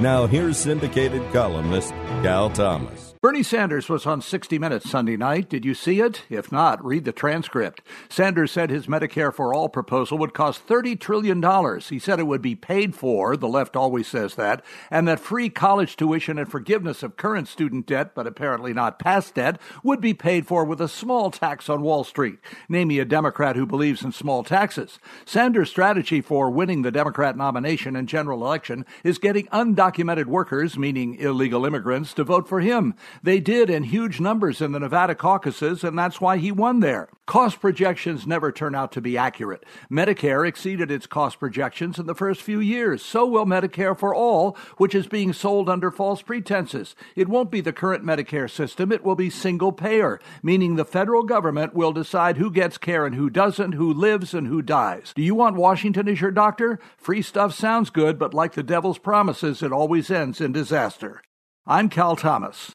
Now, here's syndicated columnist Cal Thomas. Bernie Sanders was on 60 Minutes Sunday night. Did you see it? If not, read the transcript. Sanders said his Medicare for All proposal would cost $30 trillion. He said it would be paid for, the left always says that, and that free college tuition and forgiveness of current student debt, but apparently not past debt, would be paid for with a small tax on Wall Street. Name me a Democrat who believes in small taxes. Sanders' strategy for winning the Democrat nomination and general election is getting undocumented workers, meaning illegal immigrants, to vote for him. They did in huge numbers in the Nevada caucuses, and that's why he won there. Cost projections never turn out to be accurate. Medicare exceeded its cost projections in the first few years. So will Medicare for All, which is being sold under false pretenses. It won't be the current Medicare system, it will be single payer, meaning the federal government will decide who gets care and who doesn't, who lives and who dies. Do you want Washington as your doctor? Free stuff sounds good, but like the devil's promises, it always ends in disaster. I'm Cal Thomas.